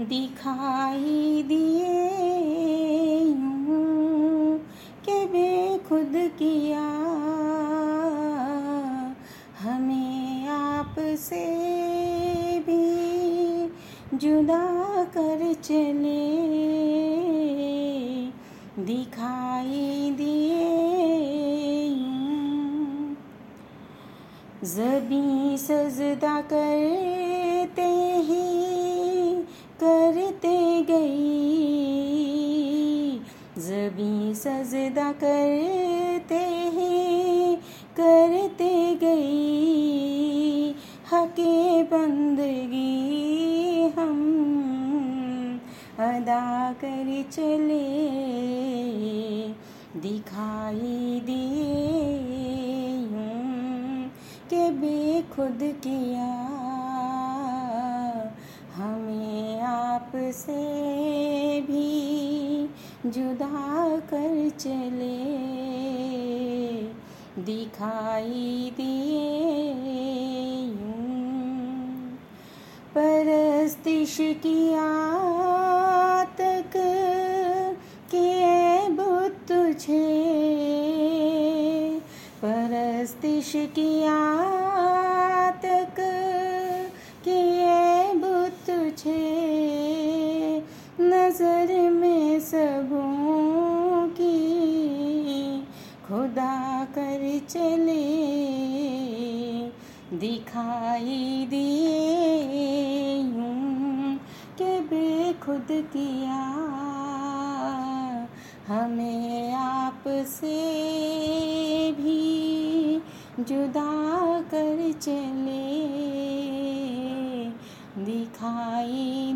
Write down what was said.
दिखाई दिए के बेखुद किया। हमें आपसे भी जुदा कर चले। दिखाई दिए जबी सजदा करते ही करते गई। जबी सजदा करते हैं, करते गई। हके बंदगी हम अदा कर चले। दिखाई दिए के बेखुद किया आप से भी जुदा कर चले। दिखाई दिए परस्तिश किया तक किए बुत तुझे। परस्तिश किया नज़र में सबों की खुदा कर चले। दिखाई दिए यूँ के बेखुद किया। हमें आप से भी जुदा कर चले। दिखाई